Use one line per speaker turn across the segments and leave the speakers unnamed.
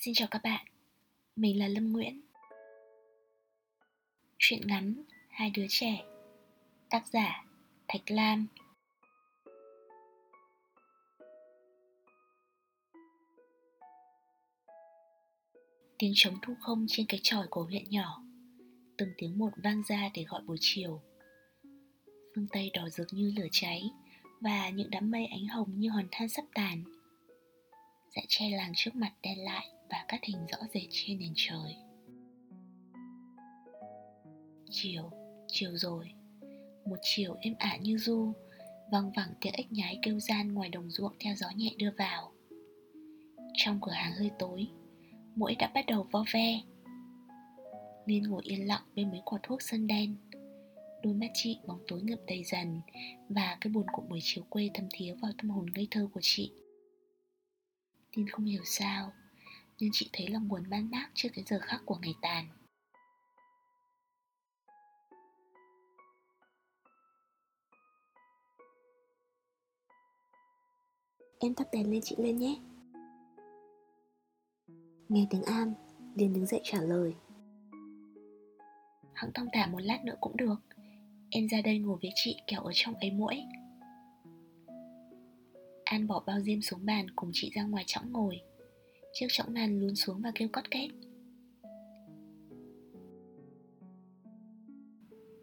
Xin chào các bạn, mình là Lâm Nguyễn. Chuyện ngắn Hai đứa trẻ. Tác giả Thạch Lam. Tiếng trống thu không trên cái tròi của huyện nhỏ. Từng tiếng một vang ra để gọi buổi chiều. Phương Tây đỏ rực như lửa cháy Và những đám mây ánh hồng như hòn than sắp tàn. Dãy che làng trước mặt đen lại và cắt hình rõ rệt trên nền trời. Chiều chiều rồi. Một chiều êm ả như du văng vẳng tiếng ếch nhái kêu gian ngoài đồng ruộng theo gió nhẹ đưa vào. Trong cửa hàng hơi tối, mũi đã bắt đầu vo ve. Liên ngồi yên lặng bên mấy quả thuốc sân đen. Đôi mắt chị bóng tối ngập đầy dần và cái buồn của buổi chiều quê thâm thía vào tâm hồn ngây thơ của chị. Tin không hiểu sao nhưng chị thấy lòng buồn man mác trước cái giờ khắc của ngày tàn.
Em tắt đèn lên chị lên nhé. Nghe tiếng An liền đứng dậy trả lời.
Hẵng thong thả một lát nữa cũng được. Em ra đây ngồi với chị kéo ở trong ấy mũi An bỏ bao diêm xuống bàn cùng chị ra ngoài chõng ngồi Chiếc chõng nàn lún xuống và kêu cót két.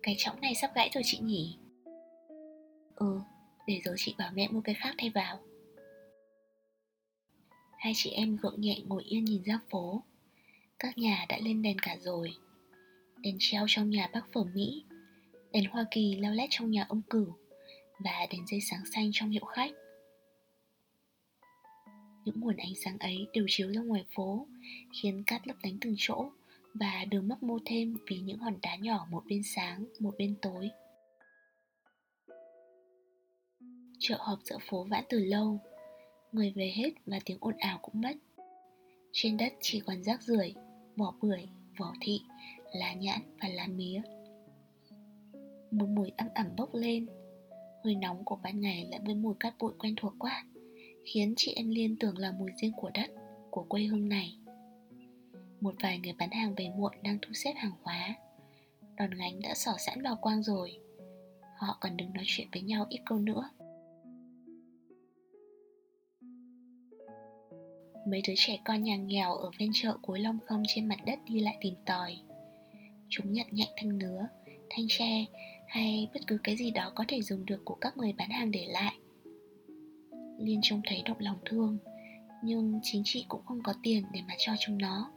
Cái chõng này sắp gãy rồi chị nhỉ? Ừ, để rồi chị bảo mẹ mua cái khác thay vào. Hai chị em gượng nhẹ ngồi yên nhìn ra phố. Các nhà đã lên đèn cả rồi. Đèn treo trong nhà bác phở Mỹ Đèn Hoa Kỳ leo lét trong nhà ông cửu Và đèn dây sáng xanh trong hiệu khách những nguồn ánh sáng ấy đều chiếu ra ngoài phố Khiến cát lấp lánh từng chỗ Và đường mấp mô thêm vì những hòn đá nhỏ một bên sáng, một bên tối. Chợ họp giữa phố vãn từ lâu Người về hết và tiếng ồn ào cũng mất. Trên đất chỉ còn rác rưởi, vỏ bưởi, vỏ thị, lá nhãn và lá mía. Một mùi ẩm ẩm bốc lên. Hơi nóng của ban ngày lại với mùi cát bụi quen thuộc quá khiến chị em Liên tưởng là mùi riêng của đất, của quê hương này. Một vài người bán hàng về muộn đang thu xếp hàng hóa. Đòn gánh đã xỏ sẵn vào quang rồi. Họ còn đừng nói chuyện với nhau ít câu nữa. Mấy đứa trẻ con nhà nghèo ở ven chợ cuối long không trên mặt đất đi lại tìm tòi. Chúng nhặt nhạnh thanh nứa, thanh tre hay bất cứ cái gì đó có thể dùng được của các người bán hàng để lại Liên trông thấy động lòng thương Nhưng chính chị cũng không có tiền để mà cho chúng nó.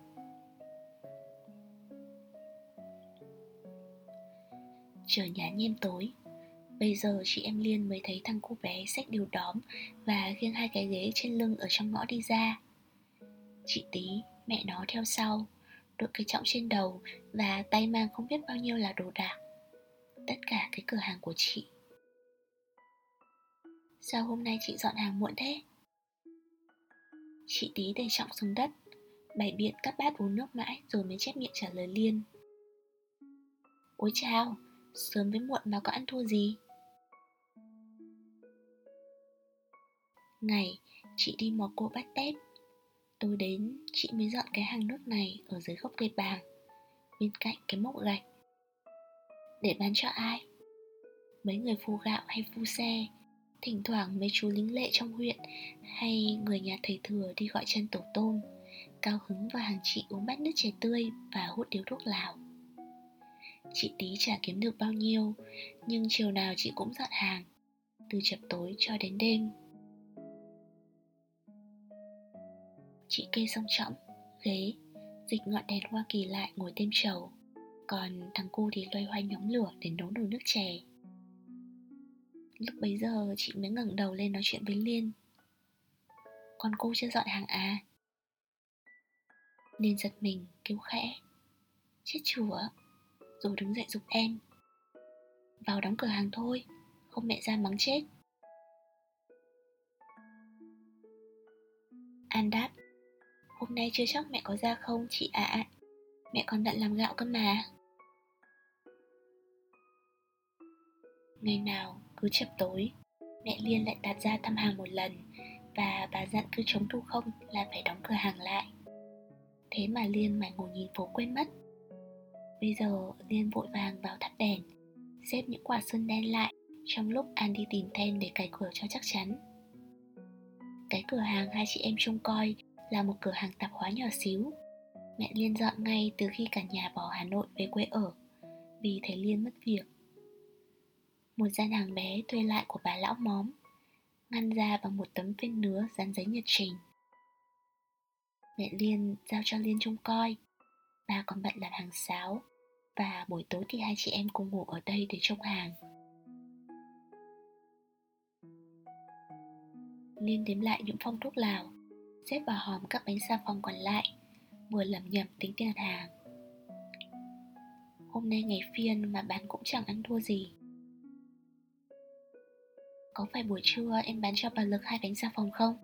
Trời nhá nhem tối Bây giờ chị em Liên mới thấy thằng cô bé xách điều đóm Và khiêng hai cái ghế trên lưng ở trong ngõ đi ra. Chị tí, mẹ nó theo sau Đội cái trọng trên đầu Và tay mang không biết bao nhiêu là đồ đạc. Tất cả cái cửa hàng của chị Sao hôm nay chị dọn hàng muộn thế? Chị tí để trọng xuống đất, Bày biện các bát uống nước mãi Rồi mới chép miệng trả lời Liên. Ôi chào Sớm với muộn mà có ăn thua gì? Ngày, chị đi mò cô bắt tép. Tối đến, chị mới dọn cái hàng nước này Ở dưới gốc cây bàng, Bên cạnh cái mốc gạch. Để bán cho ai? Mấy người phu gạo hay phu xe? Thỉnh thoảng mấy chú lính lệ trong huyện Hay người nhà thầy thừa đi gọi chân tổ tôm Cao hứng và hàng chị uống bát nước chè tươi Và hút điếu thuốc lào. Chị tí chả kiếm được bao nhiêu Nhưng chiều nào chị cũng dọn hàng Từ chập tối cho đến đêm. Chị kê song trọng, ghế Dịch ngọn đèn Hoa Kỳ lại ngồi thêm trầu Còn thằng cu thì loay hoay nhóm lửa để nấu nồi nước chè. Lúc bấy giờ chị mới ngẩng đầu lên nói chuyện với Liên. Con cô chưa dọn hàng à? Liên giật mình, kêu khẽ. Chết chùa, Rồi đứng dậy giúp em. Vào đóng cửa hàng thôi, Không mẹ ra mắng chết. An đáp, Hôm nay chưa chắc mẹ có ra không chị ạ? À. Mẹ còn bận làm gạo cơ mà. Ngày nào cứ chập tối. Mẹ Liên lại tạt ra thăm hàng một lần, Và bà dặn cứ chống thu không là phải đóng cửa hàng lại. Thế mà Liên mải ngồi nhìn phố quên mất. Bây giờ Liên vội vàng vào thắp đèn, Xếp những quả sơn đen lại, Trong lúc An đi tìm then để cài cửa cho chắc chắn. Cái cửa hàng hai chị em trông coi Là một cửa hàng tạp hóa nhỏ xíu. Mẹ Liên dọn ngay từ khi cả nhà bỏ Hà Nội về quê ở, Vì thấy Liên mất việc. Một gian hàng bé thuê lại của bà lão móm, Ngăn ra bằng một tấm phên nứa dán giấy nhật trình. Mẹ Liên giao cho Liên trông coi, Bà còn bận làm hàng sáo, Và buổi tối thì hai chị em cùng ngủ ở đây để trông hàng. Liên đếm lại những phong thuốc lào, Xếp vào hòm các bánh xà phòng còn lại, Vừa lầm nhầm tính tiền hàng. Hôm nay ngày phiên mà bán cũng chẳng ăn thua gì. Có phải buổi trưa em bán cho bà Lực hai bánh xà phòng không?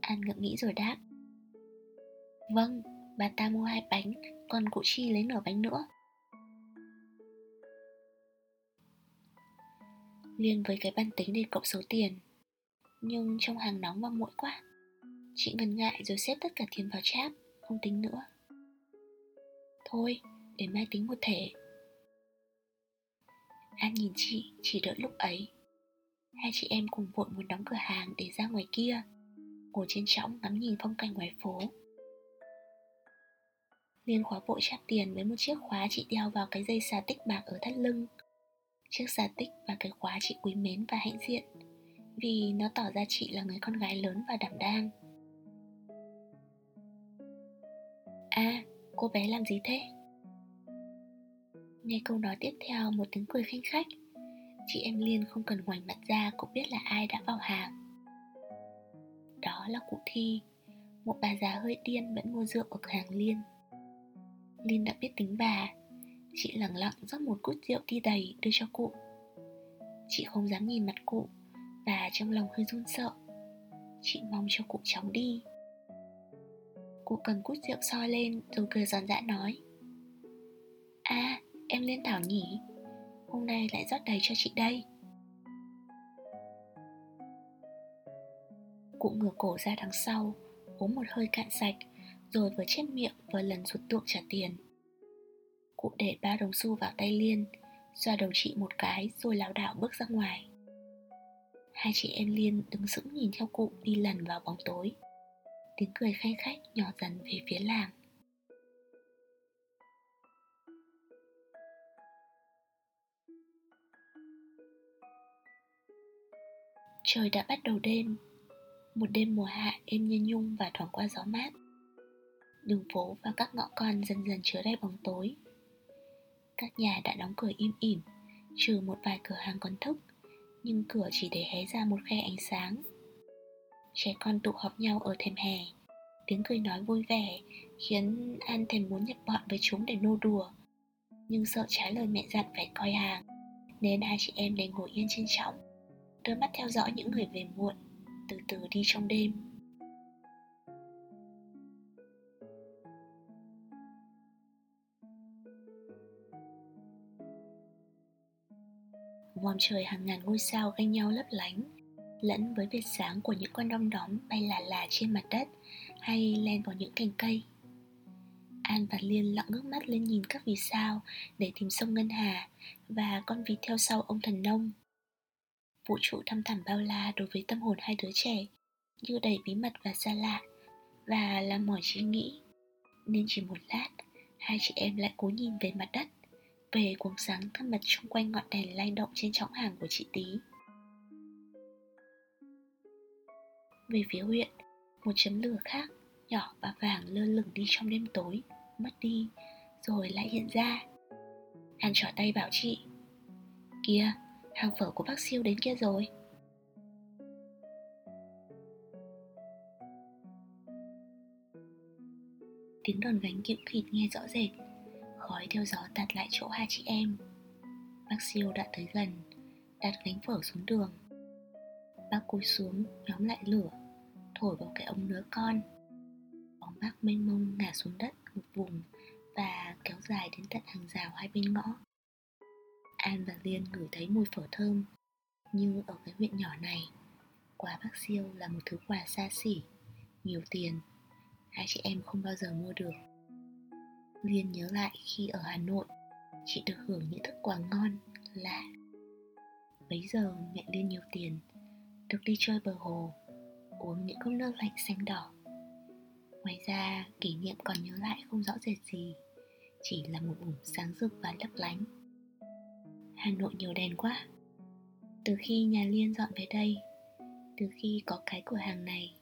An ngượng nghĩ rồi đáp. Vâng, bà ta mua hai bánh, còn cụ Chi lấy nửa bánh nữa. Liên với cái bàn tính để cộng số tiền Nhưng trong hàng nóng và muội quá. Chị ngần ngại rồi xếp tất cả tiền vào cháp Không tính nữa. Thôi, để mai tính một thể. An nhìn chị, chỉ đợi lúc ấy. Hai chị em cùng vội muốn đóng cửa hàng để ra ngoài kia. Ngồi trên trõng ngắm nhìn phong cảnh ngoài phố. Liên khóa vội chắp tiền với một chiếc khóa chị đeo vào cái dây xà tích bạc ở thắt lưng. Chiếc xà tích và cái khóa chị quý mến và hãnh diện Vì nó tỏ ra chị là người con gái lớn và đảm đang. À, cô bé làm gì thế? Nghe câu nói tiếp theo một tiếng cười khinh khách. Chị em Liên không cần ngoảnh mặt ra cũng biết là ai đã vào hàng. Đó là cụ Thi. Một bà già hơi điên vẫn mua rượu ở cửa hàng Liên. Liên đã biết tính bà. Chị lẳng lặng rót một cút rượu đi đầy đưa cho cụ. Chị không dám nhìn mặt cụ. Và trong lòng hơi run sợ. Chị mong cho cụ chóng đi. Cụ cầm cút rượu soi lên Rồi cười giòn giã nói. À em lên Thảo nhỉ? Hôm nay lại rót đầy cho chị đây. Cụ ngửa cổ ra đằng sau, Uống một hơi cạn sạch, rồi vừa chép miệng vừa lần rụt tượng trả tiền. Cụ để ba đồng xu vào tay liên, xoa đầu chị một cái rồi lảo đảo bước ra ngoài. Hai chị em liên đứng sững nhìn theo cụ đi lần vào bóng tối. Tiếng cười khanh khách nhỏ dần về phía làng. Trời đã bắt đầu đêm. Một đêm mùa hạ êm như nhung và thoảng qua gió mát. Đường phố và các ngõ con dần dần chứa đầy bóng tối. Các nhà đã đóng cửa im ỉm, trừ một vài cửa hàng còn thức nhưng cửa chỉ để hé ra một khe ánh sáng. Trẻ con tụ họp nhau ở thềm hè, tiếng cười nói vui vẻ khiến an thèm muốn nhập bọn với chúng để nô đùa. Nhưng sợ trái lời mẹ dặn phải coi hàng, nên hai chị em đành ngồi yên trên trọng đưa mắt theo dõi những người về muộn, từ từ đi trong đêm. Vòm trời hàng ngàn ngôi sao ganh nhau lấp lánh, lẫn với vệt sáng của những con đom đóm bay lả lả trên mặt đất hay len vào những cành cây. An và liên lặng ngước mắt lên nhìn các vì sao để tìm sông ngân hà và con vịt theo sau ông thần nông vũ trụ thăm thẳm bao la đối với tâm hồn hai đứa trẻ như đầy bí mật và xa lạ và làm mỏi suy nghĩ nên chỉ một lát hai chị em lại cố nhìn về mặt đất về cuống sáng thân mật xung quanh ngọn đèn lay động trên chõng hàng của chị Tí. Về phía huyện, một chấm lửa khác, nhỏ và vàng lơ lửng đi trong đêm tối, mất đi, rồi lại hiện ra. Hàn trỏ tay bảo chị, Kìa, hàng phở của bác siêu đến kia rồi. Tiếng đòn gánh kiệm khịt nghe rõ rệt, khói theo gió tạt lại chỗ hai chị em. Bác siêu đã tới gần, Đặt gánh phở xuống đường. Bác cúi xuống, nhóm lại lửa, Thổi vào cái ống nứa con. Bóng bác mênh mông ngả xuống đất một vùng Và kéo dài đến tận hàng rào hai bên ngõ. An và Liên ngửi thấy mùi phở thơm. Nhưng ở cái huyện nhỏ này Quà bác siêu là một thứ quà xa xỉ Nhiều tiền. Hai chị em không bao giờ mua được. Liên nhớ lại khi ở Hà Nội Chị được hưởng những thức quà ngon, lạ. Bấy giờ mẹ Liên nhiều tiền Được đi chơi bờ hồ Uống những cốc nước lạnh xanh đỏ. Ngoài ra kỷ niệm còn nhớ lại không rõ rệt gì Chỉ là một vùng sáng rực và lấp lánh. Hà Nội nhiều đèn quá. Từ khi nhà Liên dọn về đây, Từ khi có cái cửa hàng này,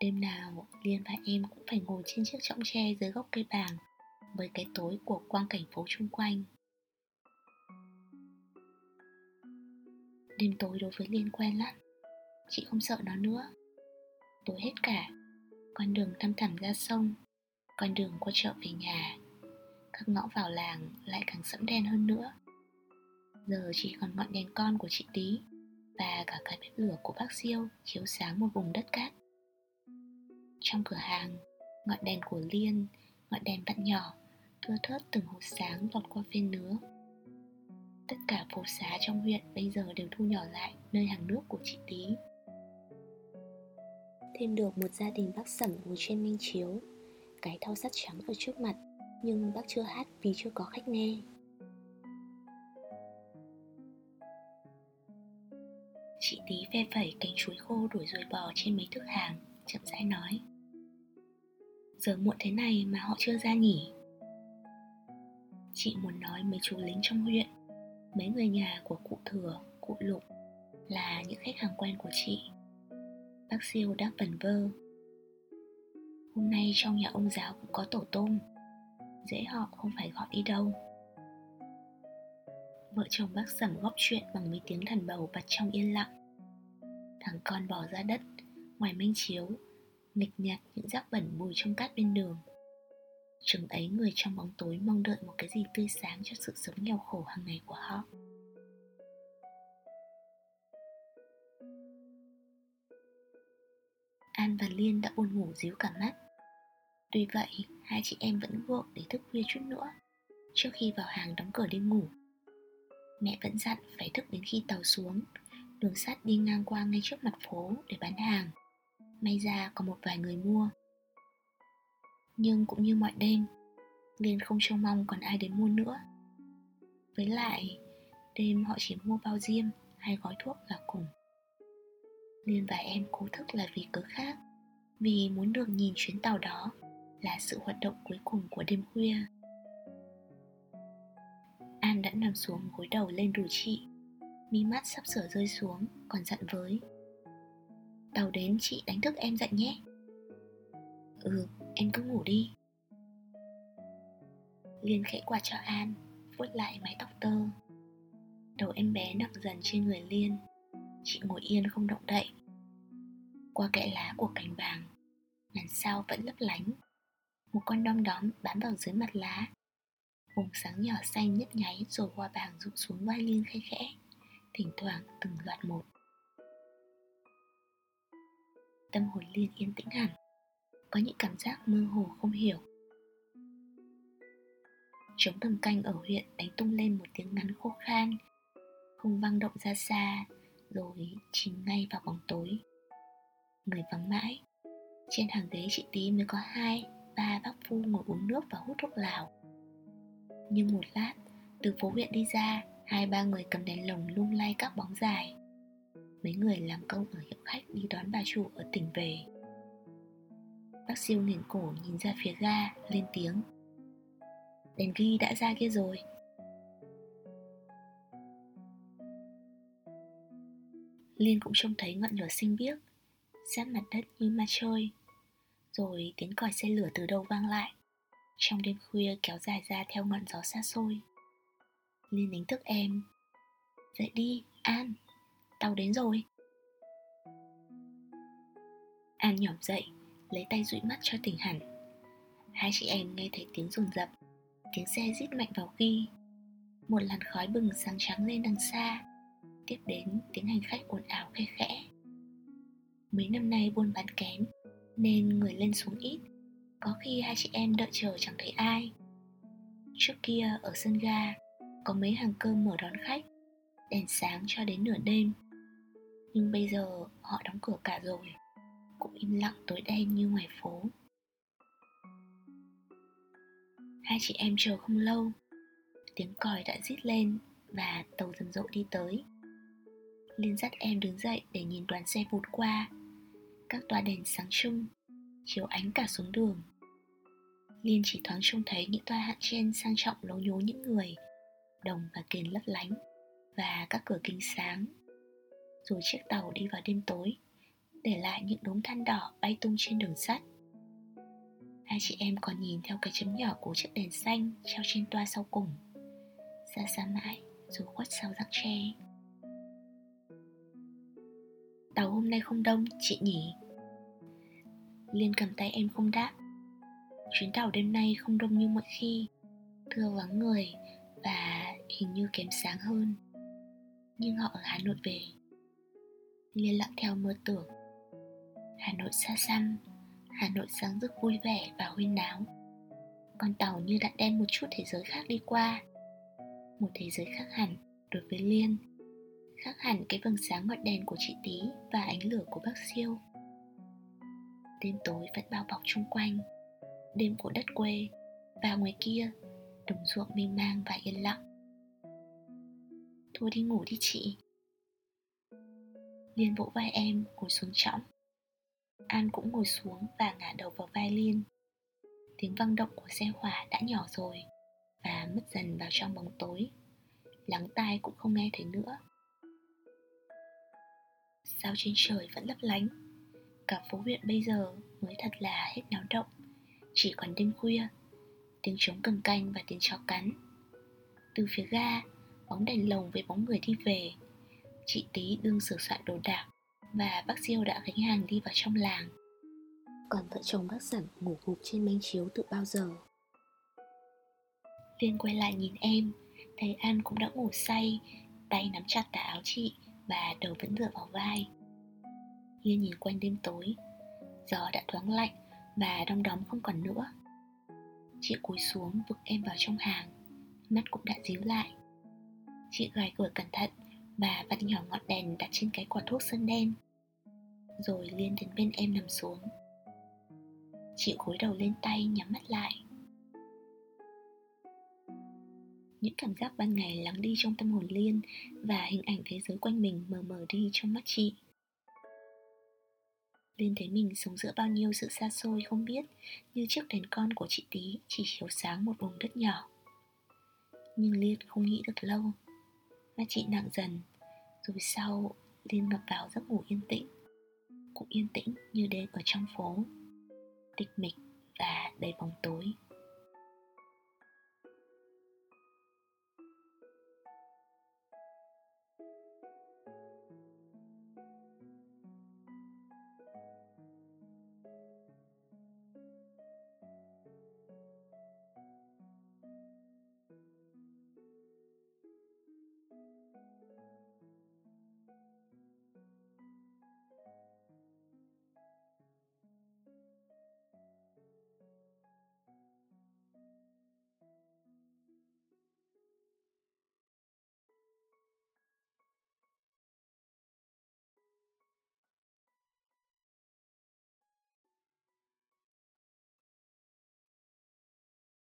Đêm nào Liên và em cũng phải ngồi trên chiếc chõng tre dưới gốc cây bàng Với cái tối của quang cảnh phố chung quanh. Đêm tối đối với Liên quen lắm. Chị không sợ nó nữa. Tối hết cả. Con đường thăm thẳm ra sông, Con đường qua chợ về nhà. Các ngõ vào làng lại càng sẫm đen hơn nữa. Giờ chỉ còn ngọn đèn con của chị Tí Và cả cái bếp lửa của bác Siêu Chiếu sáng một vùng đất cát. Trong cửa hàng, Ngọn đèn của Liên, Ngọn đèn bạn nhỏ, Thưa thớt từng hột sáng lọt qua phên nứa. Tất cả phố xá trong huyện bây giờ đều thu nhỏ lại nơi hàng nước của chị Tí.
Thêm được một gia đình bác sẩm ngồi trên minh chiếu, Cái thau sắt trắng ở trước mặt, Nhưng bác chưa hát vì chưa có khách nghe.
Tí phe phẩy cánh chuối khô đuổi rồi bò trên mấy thức hàng Chậm rãi nói. Giờ muộn thế này mà họ chưa ra nhỉ Chị muốn nói mấy chú lính trong huyện Mấy người nhà của cụ thừa, cụ lục Là những khách hàng quen của chị. Bác siêu đang vần vơ. Hôm nay trong nhà ông giáo cũng có tổ tôm Dễ họ không phải gọi đi đâu. Vợ chồng bác sẩm góp chuyện bằng mấy tiếng thần bầu bật trong yên lặng. Thằng con bỏ ra đất Ngoài minh chiếu Nghịch nhặt những rác bẩn mùi trong cát bên đường. Chừng ấy người trong bóng tối mong đợi một cái gì tươi sáng cho sự sống nghèo khổ hàng ngày của họ. An và Liên đã buồn ngủ díu cả mắt. Tuy vậy, hai chị em vẫn gượng để thức khuya chút nữa Trước khi vào hàng đóng cửa đêm ngủ. Mẹ vẫn dặn phải thức đến khi tàu xuống Đường sắt đi ngang qua ngay trước mặt phố để bán hàng. May ra có một vài người mua. Nhưng cũng như mọi đêm Liên không trông mong còn ai đến mua nữa. Với lại, Đêm họ chỉ mua bao diêm hay gói thuốc là cùng. Liên và em cố thức là vì cớ khác, Vì muốn được nhìn chuyến tàu đó Là sự hoạt động cuối cùng của đêm khuya. An đã nằm xuống gối đầu lên đùi chị. Mi mắt sắp sửa rơi xuống Còn dặn với. Tàu đến chị đánh thức em dậy nhé. Ừ, em cứ ngủ đi. Liên khẽ quạt cho An vuốt lại mái tóc tơ. Đầu em bé nặng dần trên người Liên. Chị ngồi yên không động đậy. Qua kẽ lá của cành vàng Ngàn sao vẫn lấp lánh. Một con đom đóm bám vào dưới mặt lá. Vùng sáng nhỏ xanh nhấp nháy rồi hoa bàng rụng xuống vai Liên khẽ khẽ. Thỉnh thoảng từng loạt một. Tâm hồn Liên yên tĩnh hẳn, Có những cảm giác mơ hồ không hiểu. Trống tầm canh ở huyện đánh tung lên một tiếng ngắn khô khan, Không vang động ra xa, Rồi chìm ngay vào bóng tối. Người vắng mãi, Trên hàng ghế chị tí mới có hai, Ba bác phu ngồi uống nước và hút thuốc lào. Nhưng một lát, Từ phố huyện đi ra Hai ba người cầm đèn lồng lung lay các bóng dài. Mấy người làm công ở hiệu khách đi đón bà chủ ở tỉnh về. Bác siêu nghiền cổ nhìn ra phía ga, Lên tiếng. Đèn ghi đã ra kia rồi. Liên cũng trông thấy ngọn lửa xinh biếc, Sát mặt đất như ma trôi Rồi tiếng còi xe lửa từ đâu vang lại? Trong đêm khuya kéo dài ra theo ngọn gió xa xôi. Liên đánh thức em. Dậy đi, An. Tao đến rồi. An nhỏm dậy Lấy tay dụi mắt cho tỉnh hẳn. Hai chị em nghe thấy tiếng rồn rập Tiếng xe rít mạnh vào ghi. Một làn khói bừng sáng trắng lên đằng xa. Tiếp đến tiếng hành khách ồn ào khe khẽ. Mấy năm nay buôn bán kém Nên người lên xuống ít. Có khi hai chị em đợi chờ chẳng thấy ai. Trước kia ở sân ga có mấy hàng cơm mở đón khách, Đèn sáng cho đến nửa đêm. Nhưng bây giờ họ đóng cửa cả rồi, Cũng im lặng tối đen như ngoài phố. Hai chị em chờ không lâu, Tiếng còi đã rít lên Và tàu rầm rộ đi tới. Liên dắt em đứng dậy để nhìn đoàn xe vụt qua. Các toa đèn sáng trưng, Chiếu ánh cả xuống đường. Liên chỉ thoáng trông thấy những toa hạng trên sang trọng lố nhố những người. Đồng và kền lấp lánh Và các cửa kính sáng. Rồi chiếc tàu đi vào đêm tối, Để lại những đống than đỏ bay tung trên đường sắt. Hai chị em còn nhìn theo cái chấm nhỏ của chiếc đèn xanh treo trên toa sau cùng, Xa xa mãi rồi khuất sau rắc tre. Tàu hôm nay không đông, chị nhỉ? Liên cầm tay em không đáp. Chuyến tàu đêm nay không đông như mọi khi. Thưa vắng người và hình như kém sáng hơn. Nhưng họ ở Hà Nội về. Liên lặng theo mơ tưởng. Hà Nội xa xăm, Hà Nội sáng rực vui vẻ và huyên náo. Con tàu như đã đem một chút thế giới khác đi qua. Một thế giới khác hẳn đối với Liên. Khác hẳn cái vầng sáng ngọn đèn của chị Tí và ánh lửa của bác Siêu. Đêm tối vẫn bao bọc chung quanh. Đêm của đất quê Và ngoài kia. Đồng ruộng mênh mang và yên lặng. Thôi đi ngủ đi chị. Liên vỗ vai em, ngồi xuống trõng An cũng ngồi xuống và ngả đầu vào vai Liên. Tiếng vang động của xe hỏa đã nhỏ rồi Và mất dần vào trong bóng tối. Lắng tai cũng không nghe thấy nữa. Sao trên trời vẫn lấp lánh? Cả phố huyện bây giờ mới thật là hết náo động. Chỉ còn đêm khuya Tiếng trống cầm canh và tiếng chó cắn Từ phía ga Bóng đèn lồng với bóng người đi về Chị Tí đương sửa soạn đồ đạc và bác Diêu đã gánh hàng đi vào trong làng.
Còn vợ chồng bác Sẩm ngủ gục trên manh chiếu từ bao giờ.
Liên quay lại nhìn em, thấy An cũng đã ngủ say, tay nắm chặt tà áo chị và đầu vẫn dựa vào vai. Liên nhìn quanh đêm tối, gió đã thoáng lạnh và đong đóm không còn nữa. Chị cúi xuống vực em vào trong hàng, mắt cũng đã díu lại. Chị gài cửa cẩn thận và vặn nhỏ ngọn đèn đặt trên cái quả thuốc sơn đen. Rồi Liên đến bên em nằm xuống. Chị gối đầu lên tay nhắm mắt lại. Những cảm giác ban ngày lắng đi trong tâm hồn Liên Và hình ảnh thế giới quanh mình mờ mờ đi trong mắt chị. Liên thấy mình sống giữa bao nhiêu sự xa xôi không biết, Như chiếc đèn con của chị Tí chỉ chiếu sáng một vùng đất nhỏ. Nhưng Liên không nghĩ được lâu, Mắt chị nặng dần, rồi sau Liên ngập vào giấc ngủ yên tĩnh, Cũng yên tĩnh như đêm ở trong phố, Tịch mịch và đầy bóng tối.